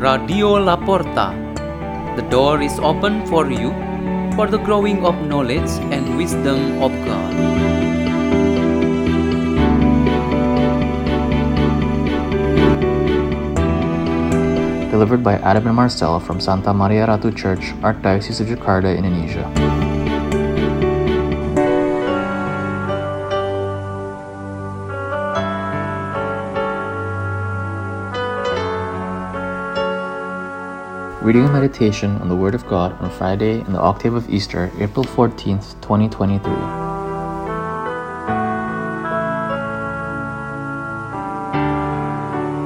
Radio La Porta. The door is open for you for the growing of knowledge and wisdom of God. Delivered by Adam and Marcel from Santa Maria Ratu Church, Archdiocese of Jakarta, Indonesia. Reading and meditation on the Word of God on Friday in the octave of Easter, April 14th, 2023.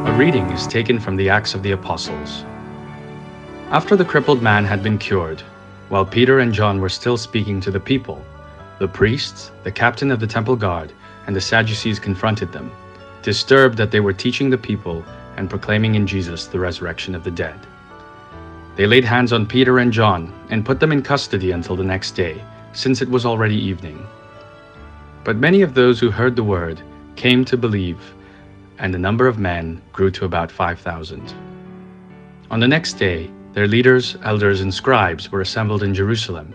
A reading is taken from the Acts of the Apostles. After the crippled man had been cured, while Peter and John were still speaking to the people, the priests, the captain of the temple guard, and the Sadducees confronted them, disturbed that they were teaching the people and proclaiming in Jesus the resurrection of the dead. They laid hands on Peter and John and put them in custody until the next day, since it was already evening. But many of those who heard the word came to believe, and the number of men grew to about 5,000. On the next day, their leaders, elders, and scribes were assembled in Jerusalem,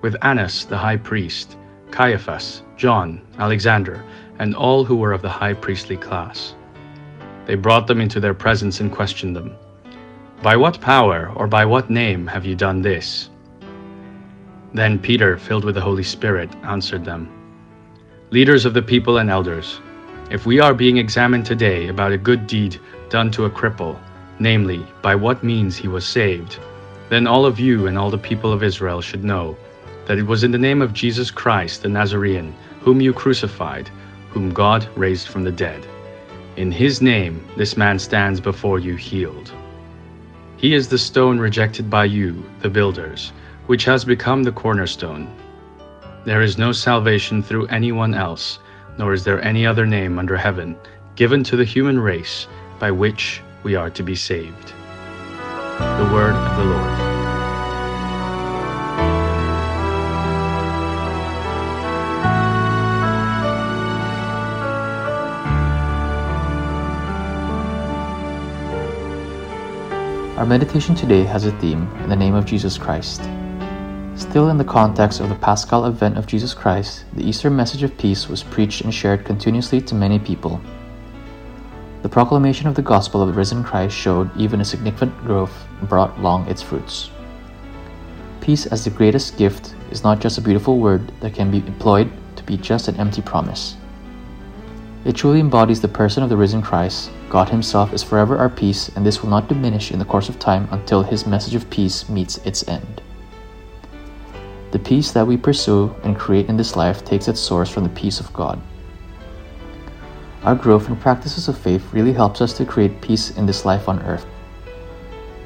with Annas the high priest, Caiaphas, John, Alexander, and all who were of the high priestly class. They brought them into their presence and questioned them. By what power or by what name have you done this? Then Peter, filled with the Holy Spirit, answered them Leaders of the people and elders, if we are being examined today about a good deed done to a cripple, namely, by what means he was saved, then all of you and all the people of Israel should know that it was in the name of Jesus Christ the Nazarene, whom you crucified, whom God raised from the dead. In his name this man stands before you healed. He is the stone rejected by you, the builders, which has become the cornerstone. There is no salvation through anyone else, nor is there any other name under heaven given to the human race by which we are to be saved. The Word of the Lord. Our meditation today has a theme in the name of Jesus Christ. Still in the context of the Paschal event of Jesus Christ, the Easter message of peace was preached and shared continuously to many people. The proclamation of the gospel of the risen Christ showed even a significant growth brought along its fruits. Peace as the greatest gift is not just a beautiful word that can be employed to be just an empty promise. It truly embodies the person of the risen Christ. God Himself is forever our peace, and this will not diminish in the course of time until His message of peace meets its end. The peace that we pursue and create in this life takes its source from the peace of God. Our growth in practices of faith really helps us to create peace in this life on earth.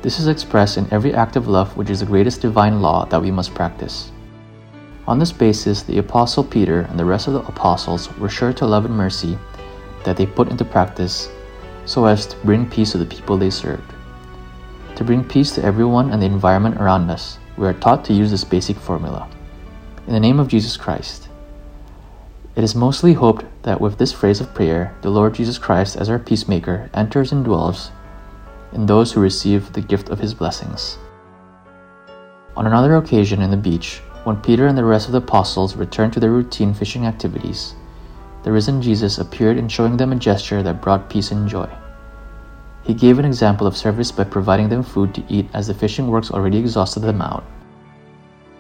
This is expressed in every act of love, which is the greatest divine law that we must practice. On this basis, the Apostle Peter and the rest of the apostles were sure to love and mercy that they put into practice so as to bring peace to the people they served. To bring peace to everyone and the environment around us, we are taught to use this basic formula. In the name of Jesus Christ. It is mostly hoped that with this phrase of prayer, the Lord Jesus Christ, as our peacemaker, enters and dwells in those who receive the gift of his blessings. On another occasion in the beach, when Peter and the rest of the apostles returned to their routine fishing activities, the risen Jesus appeared in showing them a gesture that brought peace and joy. He gave an example of service by providing them food to eat as the fishing works already exhausted them out.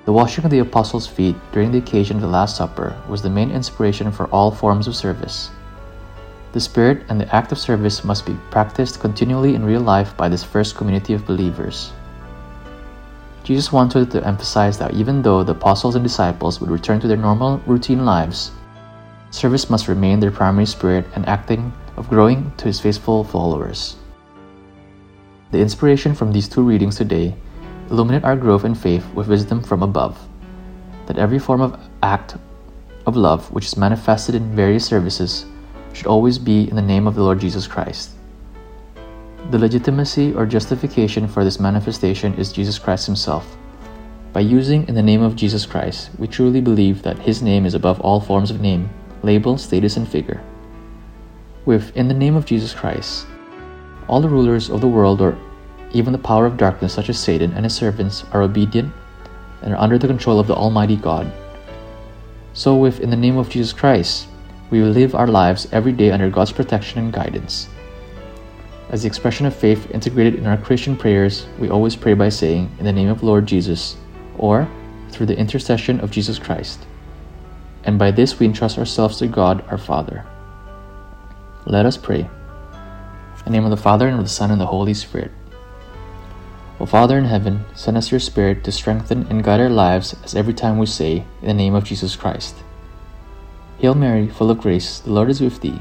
The washing of the apostles' feet during the occasion of the Last Supper was the main inspiration for all forms of service. The spirit and the act of service must be practiced continually in real life by this first community of believers. Jesus wanted to emphasize that even though the apostles and disciples would return to their normal routine lives, service must remain their primary spirit and acting of growing to his faithful followers. The inspiration from these two readings today illuminate our growth in faith with wisdom from above, that every form of act of love which is manifested in various services should always be in the name of the Lord Jesus Christ. The legitimacy or justification for this manifestation is Jesus Christ Himself. By using in the name of Jesus Christ, we truly believe that His name is above all forms of name, label, status, and figure. With in the name of Jesus Christ, all the rulers of the world or even the power of darkness, such as Satan and his servants, are obedient and are under the control of the Almighty God. So, if in the name of Jesus Christ, we will live our lives every day under God's protection and guidance. As the expression of faith integrated in our Christian prayers, we always pray by saying, In the name of Lord Jesus, or through the intercession of Jesus Christ. And by this we entrust ourselves to God our Father. Let us pray. In the name of the Father, and of the Son, and the Holy Spirit. O Father in heaven, send us your Spirit to strengthen and guide our lives as every time we say, In the name of Jesus Christ. Hail Mary, full of grace, the Lord is with thee.